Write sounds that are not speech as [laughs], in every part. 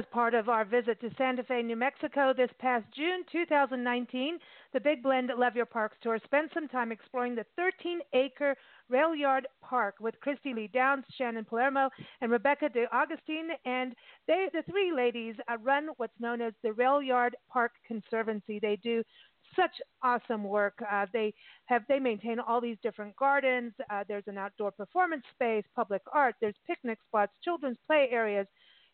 As part of our visit to Santa Fe, New Mexico this past June 2019, the Big Blend Love Your Parks tour spent some time exploring the 13 acre Rail Yard Park with Christy Lee Downs, Shannon Palermo, and Rebecca De Augustine. And they, the three ladies, uh, run what's known as the Rail Yard Park Conservancy. They do such awesome work. Uh, they have they maintain all these different gardens. Uh, there's an outdoor performance space, public art. There's picnic spots, children's play areas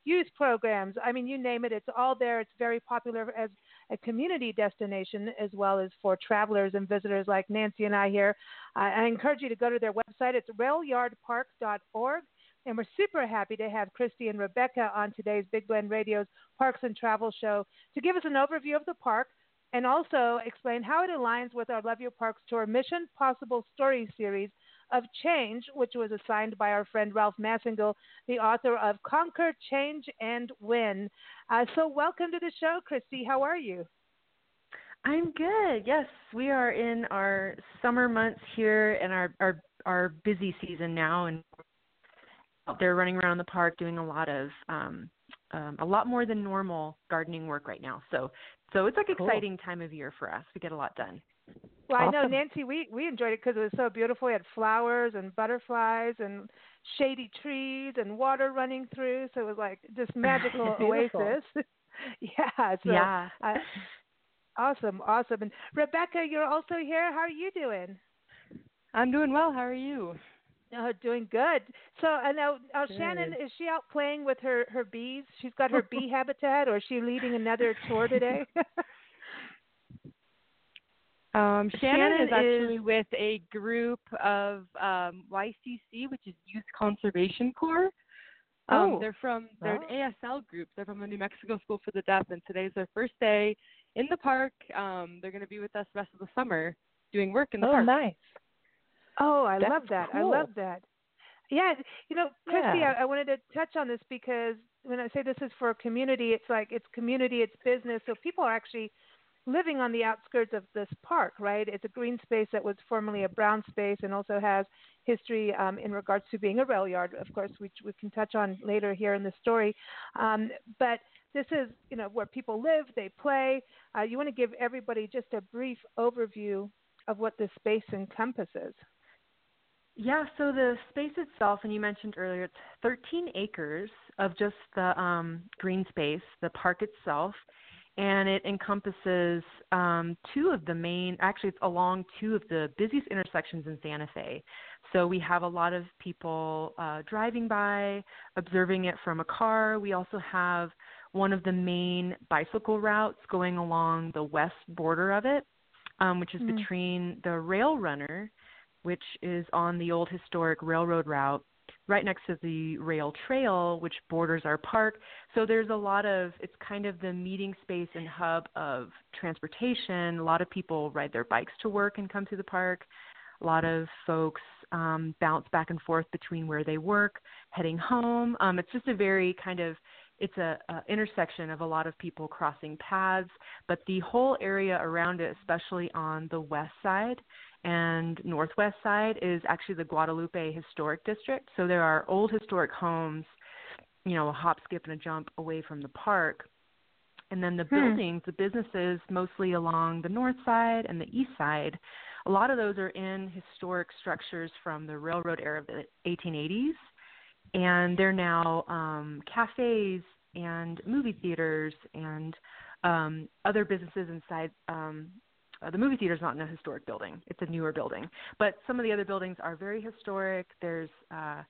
youth programs. I mean, you name it, it's all there. It's very popular as a community destination as well as for travelers and visitors like Nancy and I here. I, encourage you to go to their website. It's railyardpark.org. And we're super happy to have Christy and Rebecca on today's Big Blend Radio's Parks and Travel Show to give us an overview of the park and also explain how it aligns with our Love Your Parks Tour Mission Possible Story series of Change, which was assigned by our friend Ralph Massengill, the author of Conquer, Change, and Win. Uh, so, welcome to the show, Christy. How are you? I'm good. Yes, we are in our summer months here and our our our busy season now, and they're running around the park doing a lot of um, um, a lot more than normal gardening work right now. So so it's like cool. exciting time of year for us. We get a lot done. Well, awesome. I know Nancy. We we enjoyed it because it was so beautiful. We had flowers and butterflies and shady trees and water running through. So it was like this [laughs] magical oasis. [laughs] yeah. So, yeah. Uh, awesome, awesome. And Rebecca, you're also here. How are you doing? I'm doing well. How are you? Oh, doing good. So, uh, now, uh, Shannon, is she out playing with her her bees? She's got her bee [laughs] habitat, or is she leading another tour today? Um, Shannon, Shannon, is actually with a group of um, YCC, which is Youth Conservation Corps. Um, oh. They're from they're an ASL group. They're from the New Mexico School for the Deaf, and today's their first day in the park. Um, they're going to be with us the rest of the summer doing work in the oh, park. Oh, nice. Oh, I That's love that. Cool. I love that. Yeah, you know, Christy, yeah. I, I wanted to touch on this because when I say this is for a community, it's like it's community, it's business. So people are actually living on the outskirts of this park, right? It's a green space that was formerly a brown space and also has history um, in regards to being a rail yard, of course, which we can touch on later here in the story. Um, but this is, you know, where people live, they play. Uh, you want to give everybody just a brief overview of what this space encompasses. Yeah, so the space itself, and you mentioned earlier, it's 13 acres of just the um, green space, the park itself and it encompasses um, two of the main, actually, it's along two of the busiest intersections in Santa Fe. So we have a lot of people uh, driving by, observing it from a car. We also have one of the main bicycle routes going along the west border of it, um, which is mm. between the rail runner, which is on the old historic railroad route, right next to the rail trail, which borders our park. So there's a lot of, it's kind of the meeting space and hub of transportation. A lot of people ride their bikes to work and come to the park. A lot of folks um, bounce back and forth between where they work, heading home. Um, it's just a very kind of, it's a, a intersection of a lot of people crossing paths, but the whole area around it, especially on the west side, and northwest side is actually the Guadalupe Historic District. So there are old historic homes, you know, a hop, skip, and a jump away from the park. And then the hmm. buildings, the businesses, mostly along the north side and the east side, a lot of those are in historic structures from the railroad era of the 1880s. And they're now um, cafes and movie theaters and um, other businesses inside um, uh, the movie theater is not in a historic building; it's a newer building. But some of the other buildings are very historic. There's uh,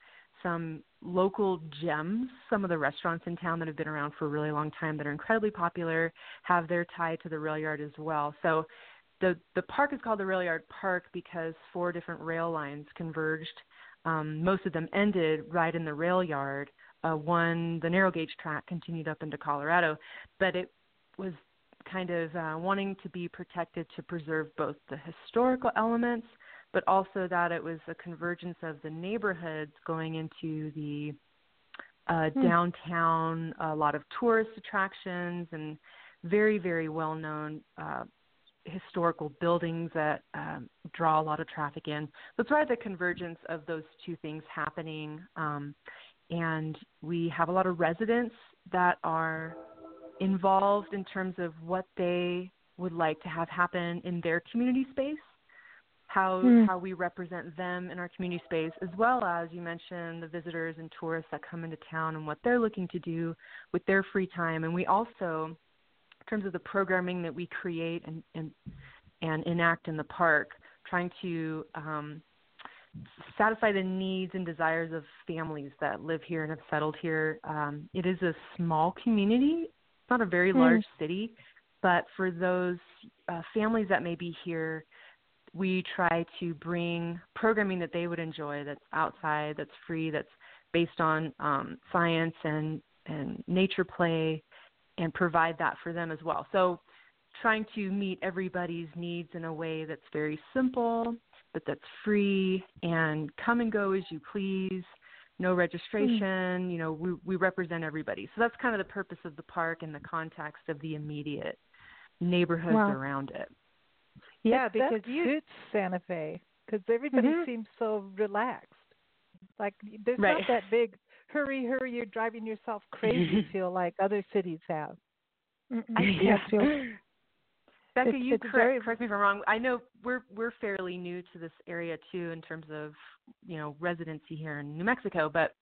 some local gems. Some of the restaurants in town that have been around for a really long time that are incredibly popular have their tie to the rail yard as well. So the the park is called the Rail Yard Park because four different rail lines converged. Um, most of them ended right in the rail yard. Uh, one, the narrow gauge track, continued up into Colorado, but it was kind of uh, wanting to be protected to preserve both the historical elements, but also that it was a convergence of the neighborhoods going into the uh, hmm. downtown, a lot of tourist attractions, and very, very well known uh, historical buildings that um, draw a lot of traffic in. So it's right the convergence of those two things happening. Um, and we have a lot of residents that are involved in terms of what they would like to have happen in their community space, how mm. how we represent them in our community space, as well as you mentioned the visitors and tourists that come into town and what they're looking to do with their free time. And we also, in terms of the programming that we create and and, and enact in the park, trying to um, satisfy the needs and desires of families that live here and have settled here. Um, it is a small community it's not a very mm. large city, but for those uh, families that may be here, we try to bring programming that they would enjoy that's outside, that's free, that's based on um, science and, and nature play, and provide that for them as well. So, trying to meet everybody's needs in a way that's very simple, but that's free and come and go as you please no hmm. registration. Mm. You know, we we represent everybody. So that's kind of the purpose of the park in the context of the immediate neighborhoods wow. around it. Yeah, because that you suits Santa Fe because everybody mm-hmm. seems so relaxed. Like there's right. not that big hurry, hurry. You're driving yourself [laughs] crazy. feel like other cities have. I [laughs] yeah. feel Becca, it's, you it's correct, very... correct me if I'm wrong. I know we're we're fairly new to this area too in terms of you know residency here in New Mexico, but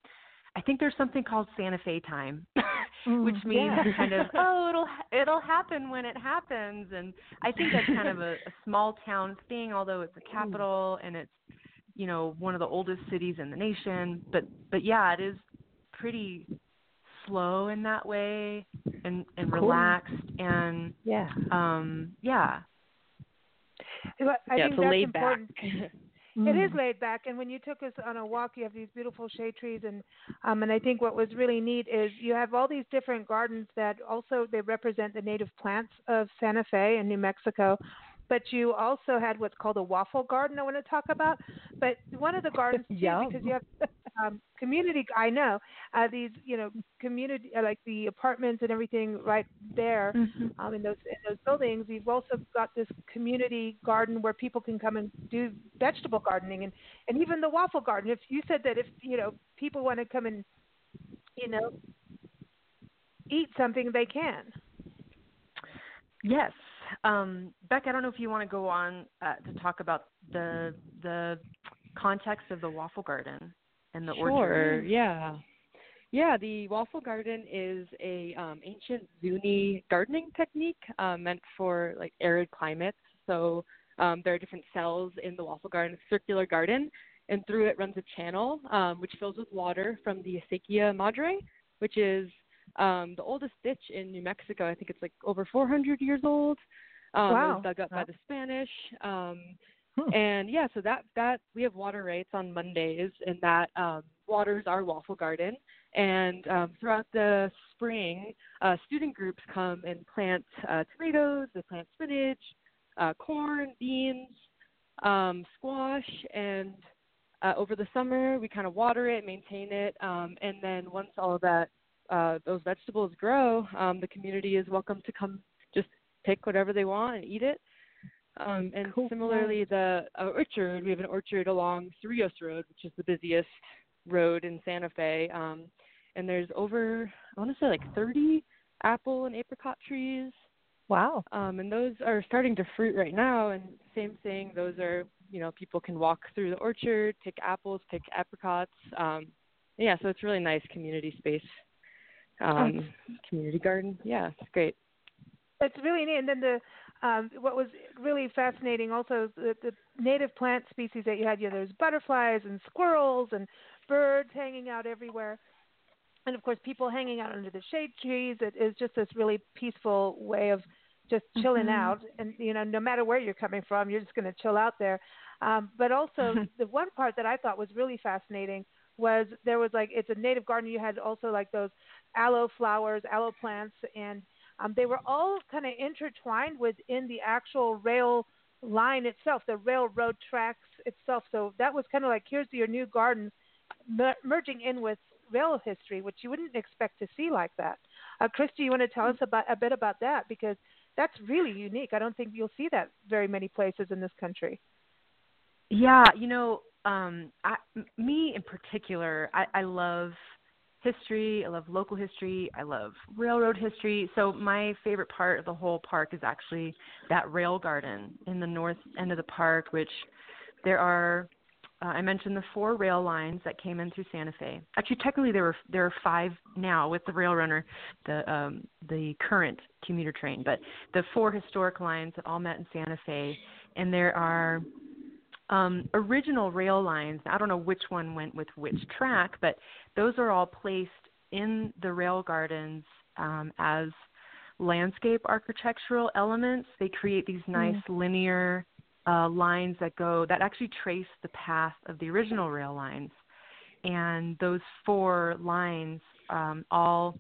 I think there's something called Santa Fe time, [laughs] which mm, means yeah. kind of [laughs] oh it'll it'll happen when it happens, and I think that's kind of a, a small town thing, although it's a [laughs] capital and it's you know one of the oldest cities in the nation. But but yeah, it is pretty slow in that way and and cool. relaxed and yeah um yeah I yeah, think it's that's laid important. back. [laughs] It is laid back, and when you took us on a walk, you have these beautiful shade trees, and um, and I think what was really neat is you have all these different gardens that also they represent the native plants of Santa Fe and New Mexico, but you also had what's called a waffle garden. I want to talk about, but one of the gardens [laughs] too, because you have um, community. I know uh, these, you know, community uh, like the apartments and everything right there mm-hmm. um, in those in those buildings. You've also got this community garden where people can come and do vegetable gardening and and even the waffle garden. If you said that if you know people want to come and you know eat something, they can. Yes, um, Beck, I don't know if you want to go on uh, to talk about the the context of the waffle garden and the sure, orchard. yeah. Yeah, the waffle garden is a um, ancient Zuni gardening technique uh, meant for like arid climates. So um, there are different cells in the waffle garden, circular garden, and through it runs a channel um, which fills with water from the Acequia madre, which is um, the oldest ditch in New Mexico. I think it's like over 400 years old. Um, wow. It was dug up wow. by the Spanish. Um, hmm. And yeah, so that that we have water rights on Mondays, and that um, waters our waffle garden. And um, throughout the spring, uh, student groups come and plant uh, tomatoes, they plant spinach, uh, corn, beans, um, squash, and uh, over the summer we kind of water it, maintain it, um, and then once all of that uh, those vegetables grow, um, the community is welcome to come just pick whatever they want and eat it. Um, and cool. similarly, the uh, orchard, we have an orchard along Cerrillos Road, which is the busiest road in Santa Fe. Um, and there's over, I want to say like 30 apple and apricot trees. Wow. Um, and those are starting to fruit right now. And same thing, those are, you know, people can walk through the orchard, pick apples, pick apricots. Um, yeah, so it's really nice community space um, community garden. Yeah, it's great. That's really neat. And then the um, what was really fascinating also the, the native plant species that you had. You know, there's butterflies and squirrels and birds hanging out everywhere. And of course, people hanging out under the shade trees. It is just this really peaceful way of just chilling mm-hmm. out. And you know, no matter where you're coming from, you're just going to chill out there. Um, but also, [laughs] the one part that I thought was really fascinating was there was like it's a native garden. You had also like those aloe flowers, aloe plants, and um, they were all kind of intertwined within the actual rail line itself, the railroad tracks itself. So that was kind of like here's your new garden mer- merging in with rail history, which you wouldn't expect to see like that. Uh, Christy, you want to tell us about a bit about that because that's really unique. I don't think you'll see that very many places in this country. Yeah, you know, um, I, me in particular, I, I love history. I love local history. I love railroad history. So my favorite part of the whole park is actually that rail garden in the north end of the park, which there are. Uh, I mentioned the four rail lines that came in through Santa Fe. Actually, technically there were there are five now with the Rail Runner, the um, the current commuter train. But the four historic lines that all met in Santa Fe, and there are um, original rail lines. I don't know which one went with which track, but those are all placed in the rail gardens um, as landscape architectural elements. They create these nice mm. linear uh, lines that go that actually trace the path of the original rail lines, and those four lines um, all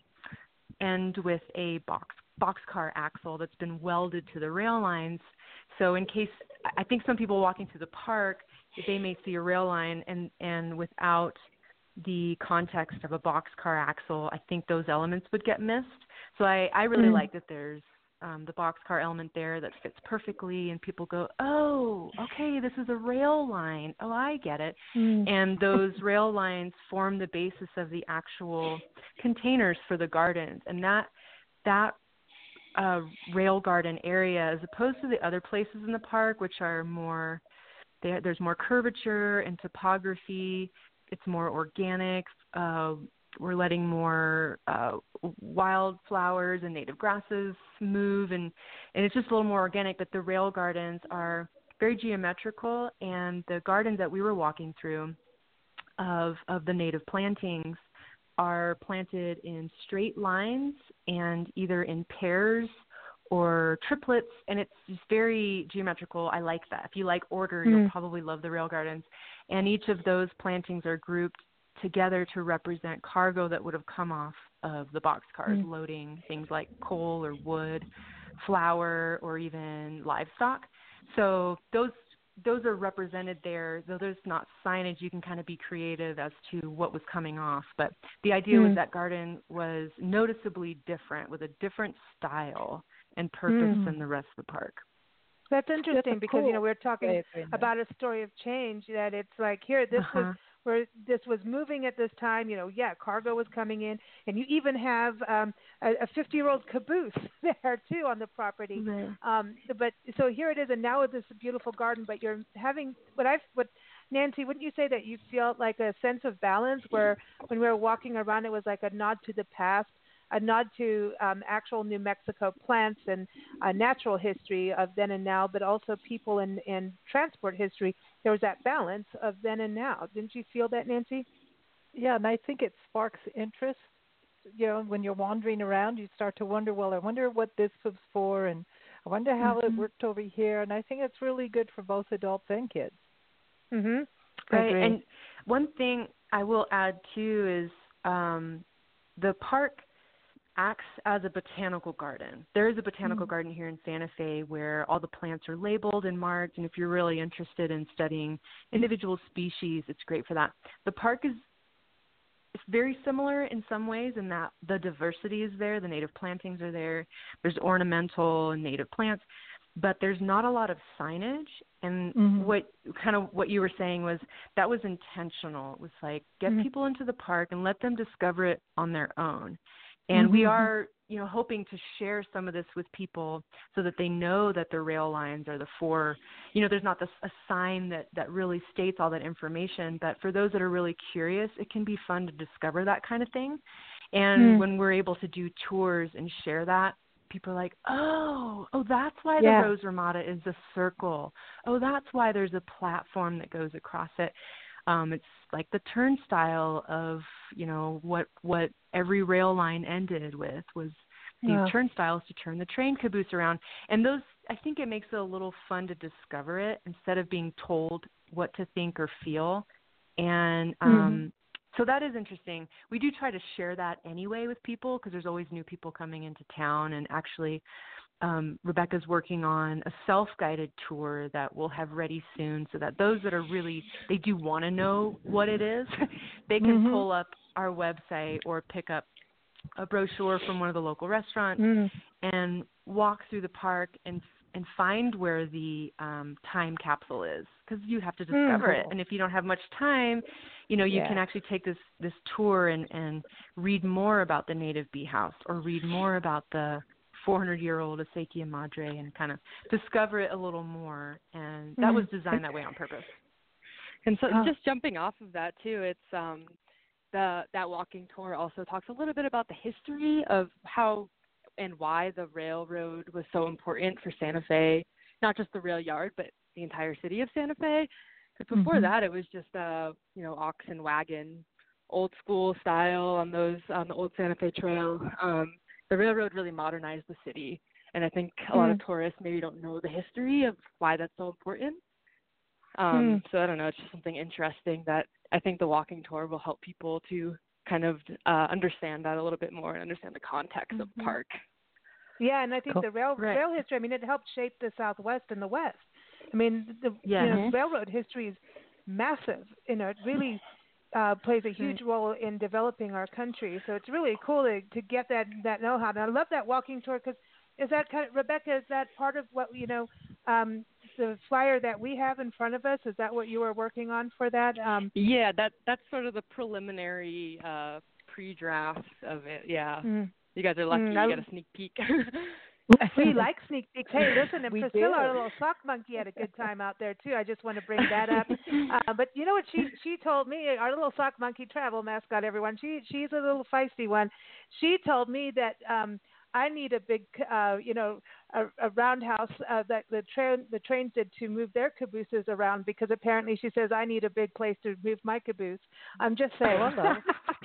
end with a box boxcar axle that's been welded to the rail lines. So in case I think some people walking through the park, they may see a rail line and and without the context of a boxcar axle, I think those elements would get missed. So I I really mm. like that there's um, the boxcar element there that fits perfectly, and people go, oh, okay, this is a rail line. Oh, I get it. Mm. And those rail lines form the basis of the actual containers for the gardens, and that that uh, rail garden area as opposed to the other places in the park, which are more there's more curvature and topography. It's more organic. Uh, we're letting more uh, wildflowers and native grasses move, and and it's just a little more organic. But the rail gardens are very geometrical, and the gardens that we were walking through of of the native plantings are planted in straight lines and either in pairs or triplets and it's just very geometrical i like that if you like order mm. you'll probably love the rail gardens and each of those plantings are grouped together to represent cargo that would have come off of the boxcars mm. loading things like coal or wood flour or even livestock so those those are represented there. Though there's not signage, you can kind of be creative as to what was coming off. But the idea mm. was that garden was noticeably different, with a different style and purpose mm. than the rest of the park. That's interesting That's because cool you know we're talking about a story of change. That it's like here, this uh-huh. was where this was moving at this time. You know, yeah, cargo was coming in, and you even have um, a 50 year old caboose [laughs] there too on the property. Um, but so here it is, and now with this beautiful garden. But you're having what I've what Nancy, wouldn't you say that you feel like a sense of balance where when we were walking around, it was like a nod to the past, a nod to um, actual New Mexico plants and uh, natural history of then and now, but also people and, and transport history. There was that balance of then and now. Didn't you feel that, Nancy? Yeah, and I think it sparks interest. You know, when you're wandering around, you start to wonder, well, I wonder what this was for, and I wonder how mm-hmm. it worked over here. And I think it's really good for both adults and kids. Mhm. Right. And one thing I will add too is um, the park acts as a botanical garden. There is a botanical mm. garden here in Santa Fe where all the plants are labeled and marked, and if you're really interested in studying individual species, it's great for that. The park is it's very similar in some ways in that the diversity is there, the native plantings are there, there's ornamental and native plants, but there's not a lot of signage and mm-hmm. what kind of what you were saying was that was intentional. It was like get mm-hmm. people into the park and let them discover it on their own and mm-hmm. we are you know hoping to share some of this with people so that they know that the rail lines are the four you know there's not this a sign that that really states all that information but for those that are really curious it can be fun to discover that kind of thing and mm. when we're able to do tours and share that people are like, "Oh, oh, that's why Yeah. the Rose Ramada is a circle. Oh, that's why there's a platform that goes across it." Um, it's like the turnstile of you know what what every rail line ended with was these Yeah. turnstiles to turn the train caboose around. And those, I think, it makes it a little fun to discover it instead of being told what to think or feel. And um, so that is interesting. We do try to share that anyway with people because there's always new people coming into town. And actually, um, Rebecca's working on a self-guided tour that we'll have ready soon, so that those that are really they do want to know what it is, [laughs] they can Mhm. pull up our website or pick up a brochure from one of the local restaurants Mm. and walk through the park and and find where the um, time capsule is because you have to discover it. And if you don't have much time, you know you Yeah. can actually take this this tour and and read more about the native bee house or read more about the 400 year old Acequia Madre and kind of discover it a little more. And that was designed that way on purpose. And so, Oh. just jumping off of that too, it's um, the that walking tour also talks a little bit about the history of how and why the railroad was so important for Santa Fe, not just the rail yard, but the entire city of Santa Fe. Because before Mhm. that, it was just a you know ox and wagon, old school style on those on the old Santa Fe Trail. Um, the railroad really modernized the city, and I think a lot of tourists maybe don't know the history of why that's so important. Um, So I don't know, it's just something interesting that I think the walking tour will help people to kind of uh, understand that a little bit more and understand the context of the park. Yeah, and I think Cool. the rail Right. rail history. I mean, it helped shape the Southwest and the West. I mean, the Yeah. you know, railroad history is massive. You know, it really uh, plays a huge role in developing our country. So it's really cool to to get that that know how. And I love that walking tour because is that kind of Rebecca? Is that part of what you know? Um, the flyer that we have in front of us is that what you were working on for that? Um, Yeah, that that's sort of the preliminary uh, pre-draft of it. Yeah, mm. you guys are lucky. Mm, you get a sneak peek. [laughs] [laughs] We like sneak peeks. Hey, listen, and We Priscilla, our little sock monkey, had a good time out there too. I just want to bring that up. [laughs] Uh, but you know what she she told me, our little sock monkey travel mascot, everyone. She she's a little feisty one. She told me that um I need a big, uh, you know, a, a roundhouse uh, that the train the trains did to move their cabooses around because apparently she says I need a big place to move my caboose. I'm just saying.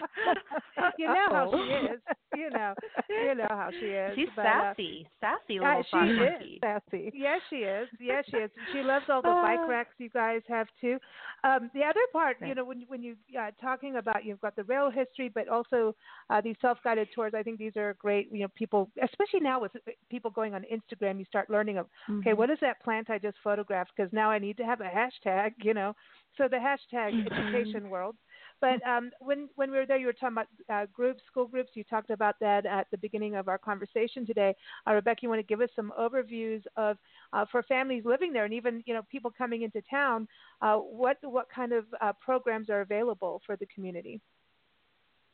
Oh, [laughs] you know how she is. You know, [laughs] you know how she is. She's but, uh, sassy, sassy uh, little she is. Sassy. Yes, she is. Yes, she is. She loves all the bike Uh. racks you guys have too. Um, the other part, you know, when when you uh, talking about you've got the rail history, but also uh, these self-guided tours. I think these are great. You know, people, especially now with people going on Instagram, you start learning of okay, what is that plant I just photographed? Because now I need to have a hashtag. You know, so the hashtag [laughs] education world. But um, when when we were there, you were talking about uh, groups, school groups. You talked about that at the beginning of our conversation today. Uh, Rebecca, you want to give us some overviews of uh, for families living there, and even you know people coming into town. Uh, what what kind of uh, programs are available for the community?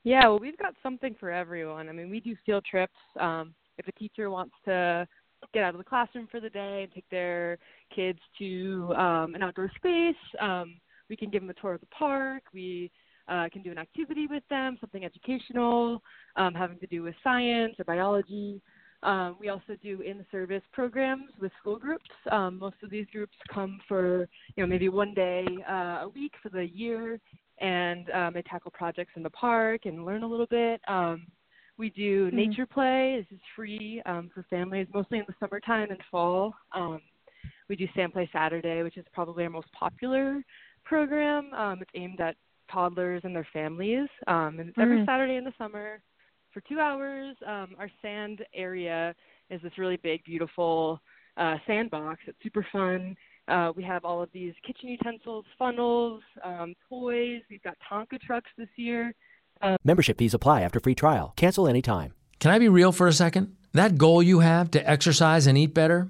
Yeah, well, we've got something for everyone. I mean, we do field trips. Um, if a teacher wants to get out of the classroom for the day and take their kids to um, an outdoor space, um, we can give them a tour of the park. We uh, can do an activity with them, something educational, um, having to do with science or biology. Um, we also do in-service programs with school groups. Um, most of these groups come for, you know, maybe one day uh, a week for the year, and um, they tackle projects in the park and learn a little bit. Um, we do Mhm. nature play. This is free um, for families, mostly in the summertime and fall. Um, we do Sand Play Saturday, which is probably our most popular program. Um, it's aimed at toddlers and their families, um, and it's every Mm. Saturday in the summer for two hours. Um, our sand area is this really big, beautiful uh, sandbox. It's super fun. Uh, we have all of these kitchen utensils, funnels, um, toys. We've got Tonka trucks this year. Membership fees apply after free trial. Cancel anytime. Can I be real for a second? That goal you have to exercise and eat better,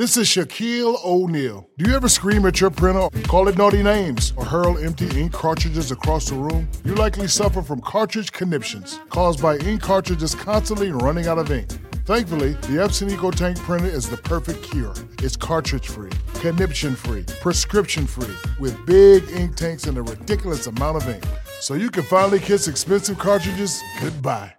This is Shaquille O'Neal. Do you ever scream at your printer, call it naughty names, or hurl empty ink cartridges across the room? You likely suffer from cartridge conniptions caused by ink cartridges constantly running out of ink. Thankfully, the Epson EcoTank printer is the perfect cure. It's cartridge free, conniption free, prescription free, with big ink tanks and a ridiculous amount of ink. So you can finally kiss expensive cartridges goodbye.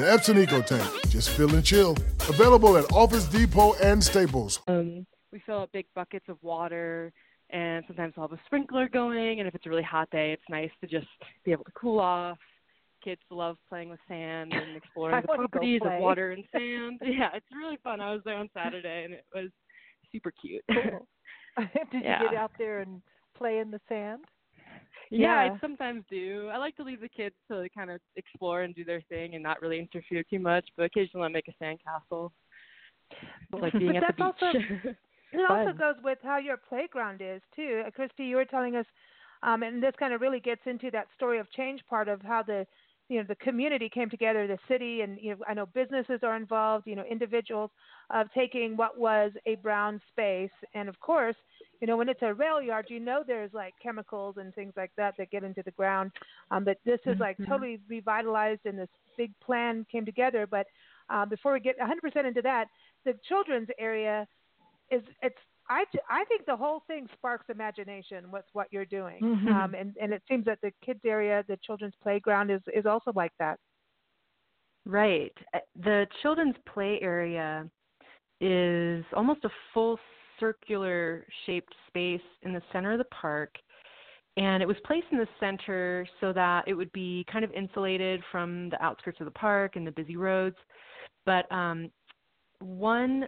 The Epson EcoTank, just fill and chill. Available at Office Depot and Staples. Um, we fill up big buckets of water, and sometimes we'll have a sprinkler going. And if it's a really hot day, it's nice to just be able to cool off. Kids love playing with sand and [laughs] exploring the properties of water and [laughs] sand. [laughs] Yeah, it's really fun. I was there on Saturday, and it was super cute. Cool. Did Yeah. you get out there and play in the sand? Yeah, Yeah. I sometimes do. I like to leave the kids to kind of explore and do their thing and not really interfere too much, but occasionally I make a sandcastle. It's like being But [laughs] at the that's also- [laughs] It also goes with how your playground is too. Uh, Christy, you were telling us, um, and this kind of really gets into that story of change part of how the, you know, the community came together, the city, and you know, I know businesses are involved, you know, individuals of taking what was a brown space, and of course, you know, when it's a rail yard, you know, there's like chemicals and things like that that get into the ground. Um, but this is like Mhm. totally revitalized, and this big plan came together. But uh, before we get 100% into that, the children's area is it's I, I think the whole thing sparks imagination with what you're doing Mhm. um, and and it seems that the kids area the children's playground is is also like that Right. Uh, The children's play area is almost a full circular shaped space in the center of the park. And it was placed in the center so that it would be kind of insulated from the outskirts of the park and the busy roads. But um, one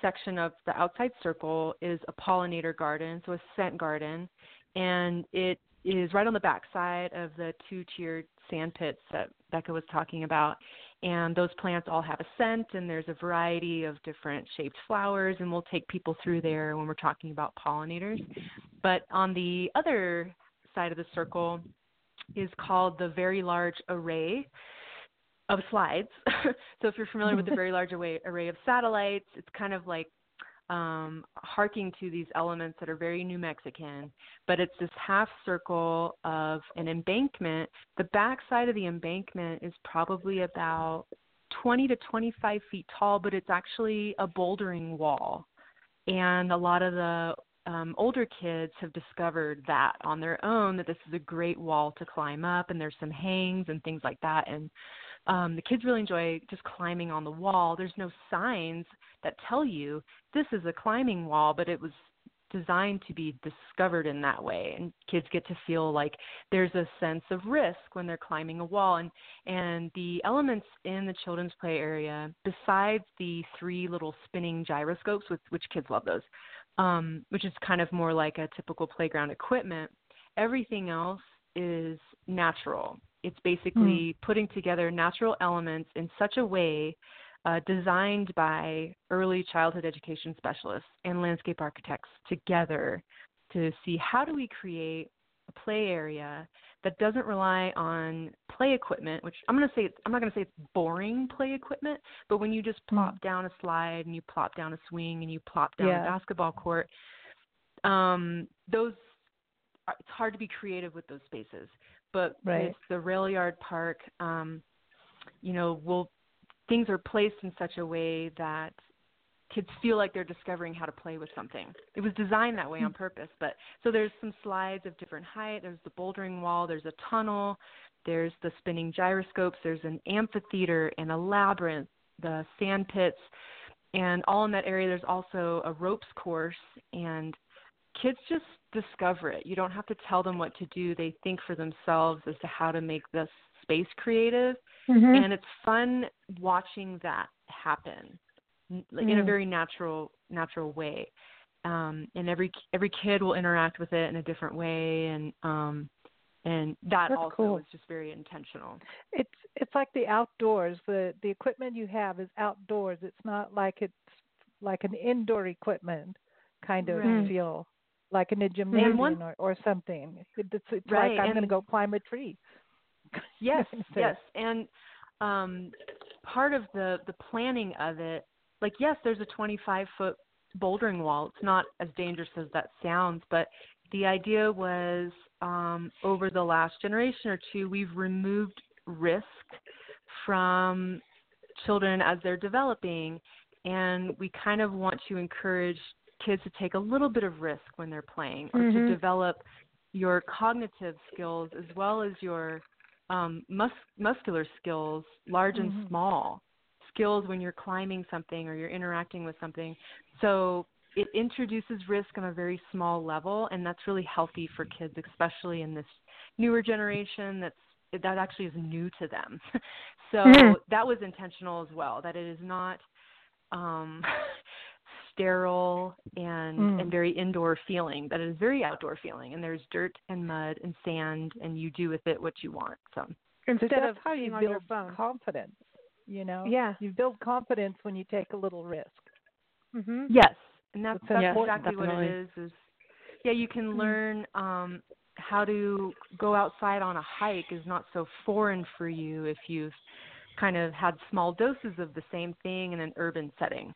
section of the outside circle is a pollinator garden, so a scent garden. And it is right on the backside of the two tiered sand pits that Becca was talking about and those plants all have a scent and there's a variety of different shaped flowers and we'll take people through there when we're talking about pollinators. But on the other side of the circle is called the very large array of slides. [laughs] So if you're familiar with the [laughs] very large array, array of satellites it's kind of like um, harking to these elements that are very New Mexican, but it's this half circle of an embankment. The back side of the embankment is probably about 20 to 25 feet tall, but it's actually a bouldering wall. And a lot of the um, older kids have discovered that on their own that this is a great wall to climb up, and there's some hangs and things like that. And um, the kids really enjoy just climbing on the wall. There's no signs that tell you this is a climbing wall, but it was designed to be discovered in that way. And kids get to feel like there's a sense of risk when they're climbing a wall. And and the elements in the children's play area besides the three little spinning gyroscopes with which kids love those um which is kind of more like a typical playground equipment everything else is natural it's basically putting together natural elements in such a way uh, designed by early childhood education specialists and landscape architects together to see how do we create a play area that doesn't rely on play equipment, which I'm going to say I'm not going to say it's boring play equipment, but when you just plop down a slide and you plop down a swing and you plop down Yeah. a basketball court, um, those it's hard to be creative with those spaces. But Right. the rail yard park, um, you know, we'll things are placed in such a way that kids feel like they're discovering how to play with something. It was designed that way on purpose. But so there's some slides of different height. There's the bouldering wall. There's a tunnel. There's the spinning gyroscopes. There's an amphitheater and a labyrinth. The sand pits, and all in that area. There's also a ropes course, and kids just discover it. You don't have to tell them what to do. They think for themselves as to how to make this space creative and it's fun watching that happen like in a Mm. very natural natural way um and every every kid will interact with it in a different way and um and that That's also cool. is just very intentional It's it's like the outdoors. The the equipment you have is outdoors. It's not like it's like an indoor equipment kind of Right. feel, like in a gymnasium one- or, or something. It's, it's Right, like I'm going to go climb a tree. [laughs] yes So- yes and um part of the the planning of it like yes there's a 25 foot bouldering wall. It's not as dangerous as that sounds, but the idea was um, over the last generation or two, we've removed risk from children as they're developing, and we kind of want to encourage kids to take a little bit of risk when they're playing or mm-hmm. to develop your cognitive skills as well as your um, mus- muscular skills, large mm-hmm. and small skills when you're climbing something or you're interacting with something. So it introduces risk on a very small level, and that's really healthy for kids, especially in this newer generation that's that actually is new to them. [laughs] so mm-hmm. that was intentional as well. That it is not um, [laughs] sterile and mm. and very indoor feeling. but it is very outdoor feeling, and there's dirt and mud and sand, and you do with it what you want. So instead so of how you build your phone. confidence, you know, yeah, you build confidence when you take a little risk. Mm-hmm. Yes, and that's, that's, that's yes, exactly definitely. what it is. Is yeah, you can Mm-hmm. learn um, how to go outside on a hike is not so foreign for you if you've kind of had small doses of the same thing in an urban setting.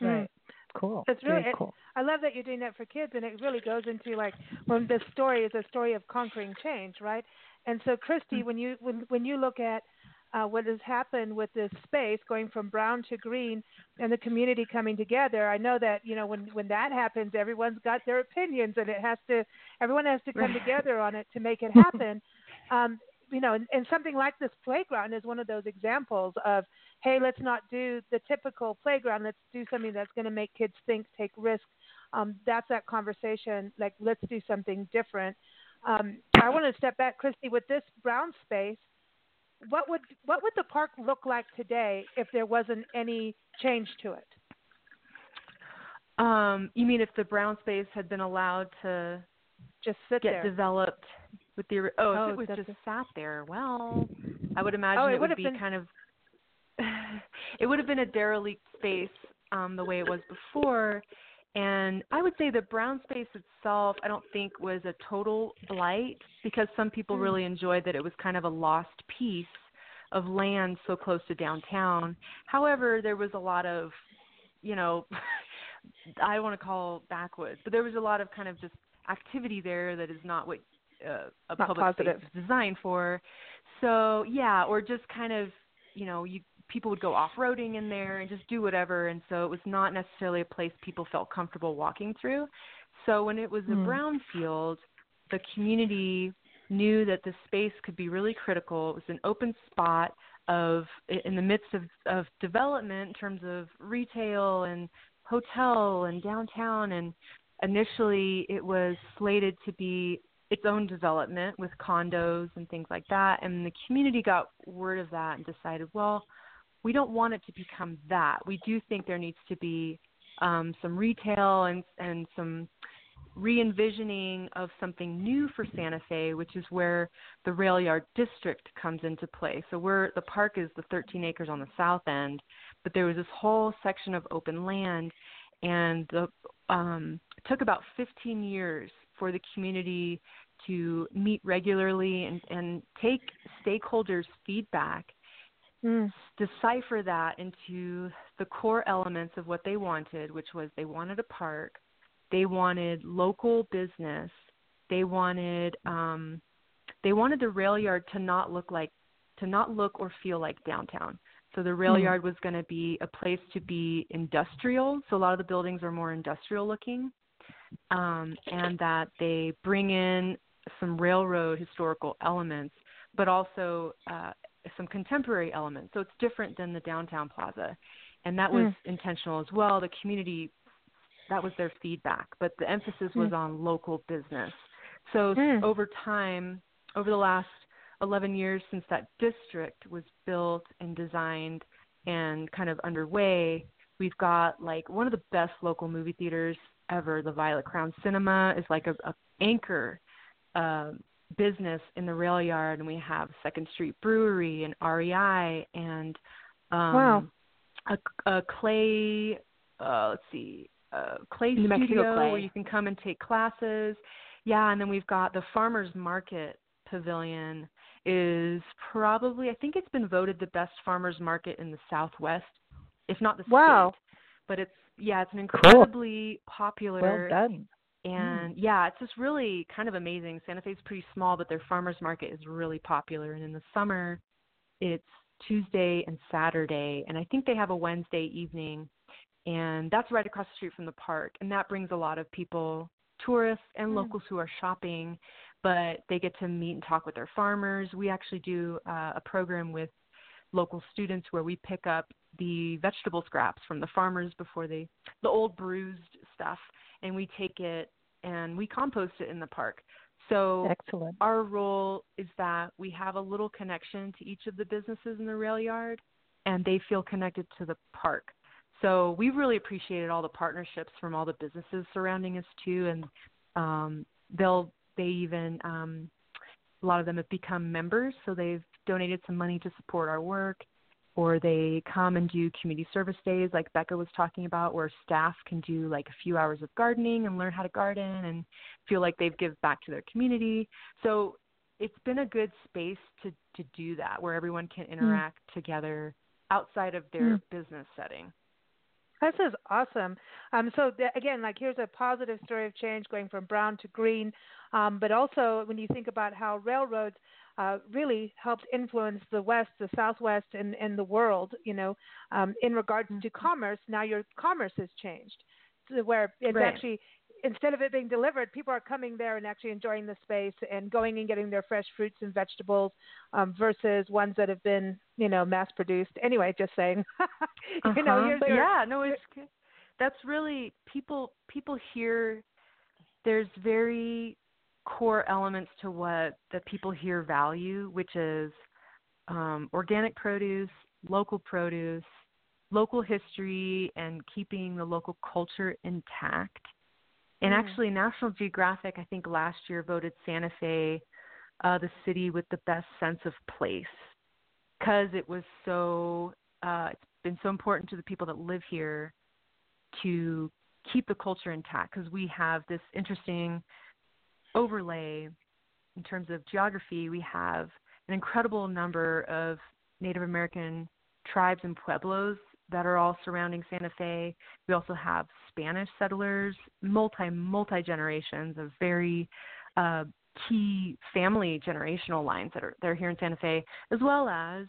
Right. Cool. It's really it- cool. I love that you're doing that for kids, and it really goes into like when the story is a story of conquering change, right? And so, Christy, when you when when you look at uh, what has happened with this space going from brown to green and the community coming together, I know that you know when when that happens, everyone's got their opinions, and it has to everyone has to come [laughs] together on it to make it happen. [laughs] um, you know, and, and something like this playground is one of those examples of, hey, let's not do the typical playground. Let's do something that's going to make kids think, take risks. Um, that's that conversation. Like, let's do something different. Um, I want to step back, Christy, with this brown space. What would what would the park look like today if there wasn't any change to it? Um, you mean if the brown space had been allowed to Just sit get there. developed with the oh, Oh, if it was just sat there, well, I would imagine Oh, it it would be been- kind of [laughs] it would have been a derelict space um the way it was before. And I would say the brown space itself, I don't think was a total blight because some people Mm. really enjoyed that it was kind of a lost piece of land so close to downtown. However, there was a lot of, you know, [laughs] I don't want to call backwoods, but there was a lot of kind of just activity there that is not what uh, a Not public positive. space is designed for. So yeah, or just kind of, you know, you people would go off-roading in there and just do whatever, and so it was not necessarily a place people felt comfortable walking through. So when it was a brownfield the community knew that the space could be really critical. It was an open spot of in the midst of, of development in terms of retail and hotel and downtown and initially it was slated to be its own development with condos and things like that and the community got word of that and decided well we don't want it to become that we do think there needs to be um, some retail and and some re-envisioning of something new for Santa Fe, which is where the rail yard district comes into play. So we're the park is the 13 acres on the south end, but there was this whole section of open land, and the um, it took about 15 years for the community to meet regularly and, and take stakeholders' feedback Mm. decipher that into the core elements of what they wanted, which was they wanted a park, they wanted local business, they wanted um, they wanted the rail yard to not look like to not look or feel like downtown. So the rail Hmm. yard was going to be a place to be industrial. So a lot of the buildings are more industrial looking, um, and that they bring in some railroad historical elements, but also uh, some contemporary elements. So it's different than the downtown plaza, and that was intentional as well. The community that was their feedback, but the emphasis was on local business. So Mm. over time, over the last 11 years since that district was built and designed and kind of underway, we've got like one of the best local movie theaters ever. The Violet Crown Cinema is like a, a anchor uh, business in the rail yard, and we have Second Street Brewery and REI and um, Wow. a, a clay. Uh, let's see, uh, clay New studio clay. where you can come and take classes. Yeah, and then we've got the farmers market pavilion is probably I think it's been voted the best farmers market in the Southwest, if not the Wow. state. But it's yeah, it's an incredibly cool. popular. Well done. And mm. yeah, it's just really kind of amazing. Santa Fe's pretty small, but their farmers market is really popular. And in the summer, it's Tuesday and Saturday, and I think they have a Wednesday evening, and that's right across the street from the park. And that brings a lot of people, tourists and mm. locals who are shopping, but they get to meet and talk with their farmers. We actually do uh, a program with local students where we pick up the vegetable scraps from the farmers before they the old bruised stuff and we take it and we compost it in the park. So Excellent. our role is that we have a little connection to each of the businesses in the rail yard and they feel connected to the park. So we've really appreciated all the partnerships from all the businesses surrounding us too and um they'll they even um a lot of them have become members so they've donated some money to support our work, or they come and do community service days like Becca was talking about, where staff can do like a few hours of gardening and learn how to garden and feel like they've given back to their community. So it's been a good space to to do that, where everyone can hmm. interact mm. together outside of their mm. business setting. This is awesome. Um, so th- again, like here's a positive story of change going from brown to green, um, but also when you think about how railroads uh, really helped influence the West, the Southwest, and, and the world. You know, um, in regards to commerce, now your commerce has changed, to where it's right. actually instead of it being delivered, people are coming there and actually enjoying the space and going and getting their fresh fruits and vegetables um, versus ones that have been, you know, mass produced. Anyway, just saying. uh-huh. [laughs] you know, here's your, yeah, no, it's that's really people. People here. There's very core elements to what the people here value, which is um, organic produce, local produce, local history, and keeping the local culture intact. And mm. actually, National Geographic, I think last year voted Santa Fe uh, the city with the best sense of place because it was so, uh, it's been so important to the people that live here to keep the culture intact because we have this interesting overlay in terms of geography, we have an incredible number of Native American tribes and pueblos that are all surrounding Santa Fe. We also have Spanish settlers, multi multi generations of very uh, key family generational lines that are that are here in Santa Fe, as well as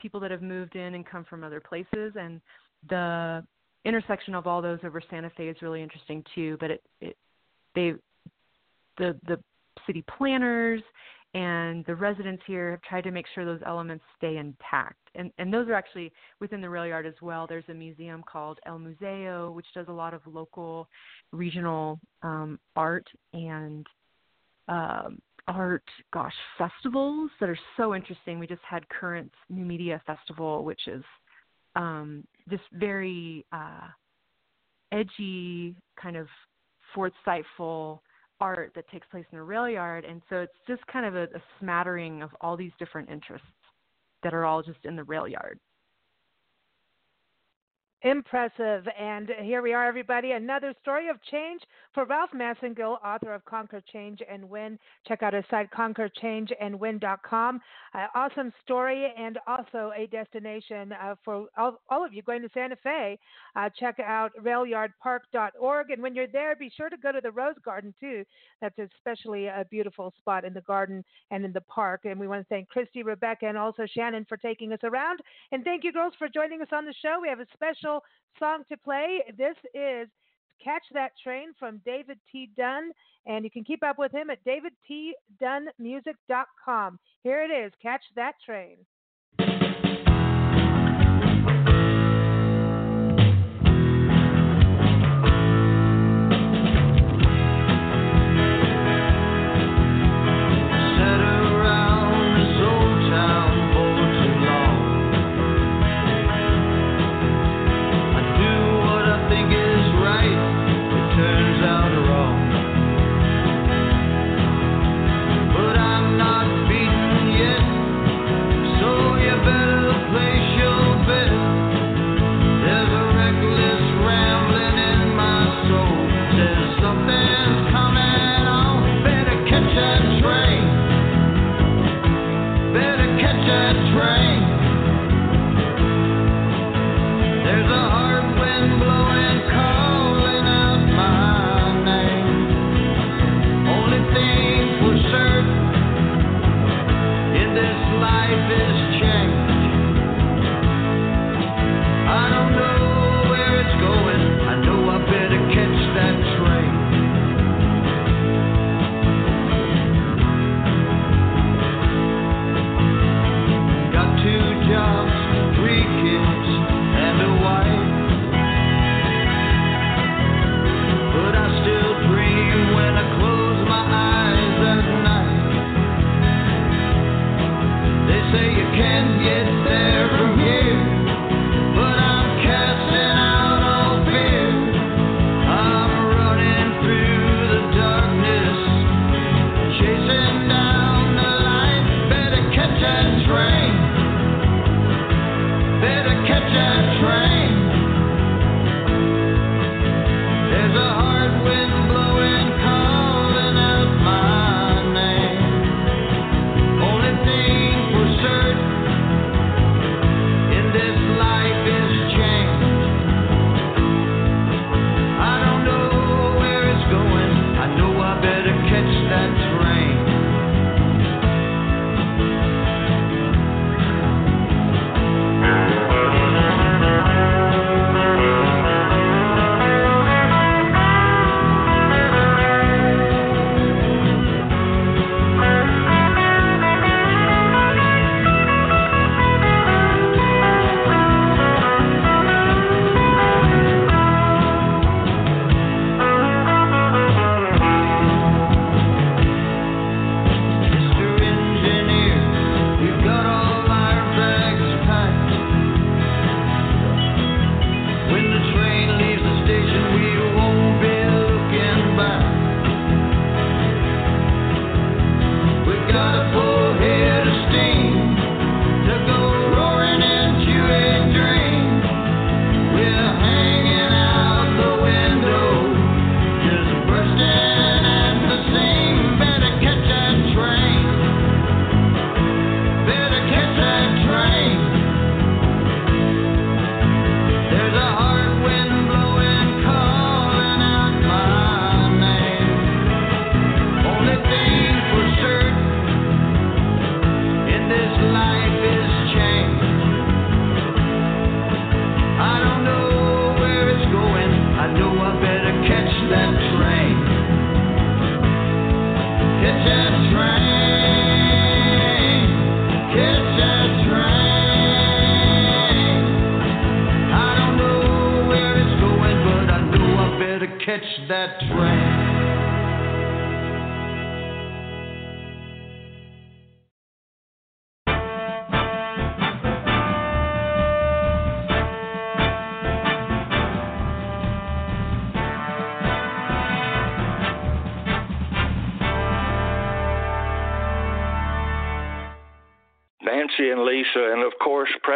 people that have moved in and come from other places. And the intersection of all those over Santa Fe is really interesting too. But it, it they the the city planners and the residents here have tried to make sure those elements stay intact. And and those are actually within the rail yard as well. There's a museum called El Museo, which does a lot of local, regional um, art and um, art, gosh, festivals that are so interesting. We just had Currents New Media Festival, which is um, just very uh, edgy, kind of forthsightful art that takes place in a rail yard. And so it's just kind of a, a smattering of all these different interests that are all just in the rail yard. Impressive. And here we are, everybody. Another story of change for Ralph Massengill, author of Conquer Change and Win. Check out his site, conquerchangeandwin.com. Uh, awesome story and also a destination uh, for all, all, of you going to Santa Fe. Uh, check out railyardpark.org. And when you're there, be sure to go to the Rose Garden, too. That's especially a beautiful spot in the garden and in the park. And we want to thank Christy, Rebecca, and also Shannon for taking us around. And thank you, girls, for joining us on the show. We have a special song to play. This is Catch That Train from David T. Dunn, and you can keep up with him at davidtdunnmusic.com. Here it is Catch That Train.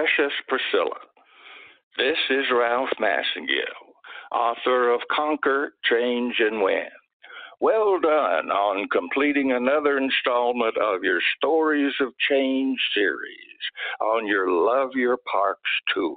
Precious Priscilla. This is Ralph Massengill, author of Conquer, Change, and Win. Well done on completing another installment of your Stories of Change series on your Love Your Parks tour.